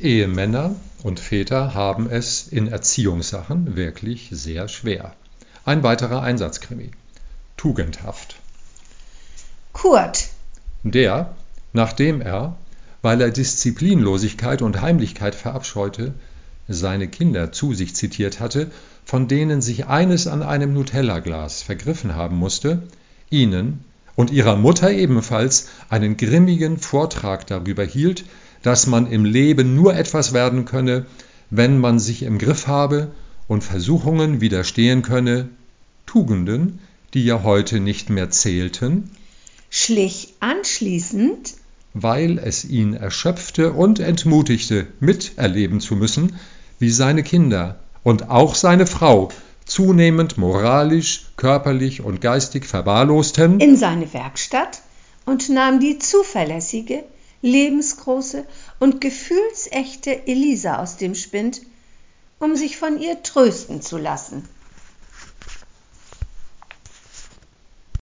Ehemänner und Väter haben es in Erziehungssachen wirklich sehr schwer. Ein weiterer Einsatzkrimi. Tugendhaft. Kurt. Der, nachdem er, weil er Disziplinlosigkeit und Heimlichkeit verabscheute, seine Kinder zu sich zitiert hatte, von denen sich eines an einem Nutellaglas vergriffen haben musste, ihnen und ihrer Mutter ebenfalls einen grimmigen Vortrag darüber hielt, dass man im Leben nur etwas werden könne, wenn man sich im Griff habe und Versuchungen widerstehen könne, Tugenden, die ja heute nicht mehr zählten, schlich anschließend, weil es ihn erschöpfte und entmutigte, miterleben zu müssen, wie seine Kinder und auch seine Frau zunehmend moralisch, körperlich und geistig verwahrlosten, in seine Werkstatt und nahm die zuverlässige, lebensgroße und gefühlsechte Elisa aus dem Spind, um sich von ihr trösten zu lassen.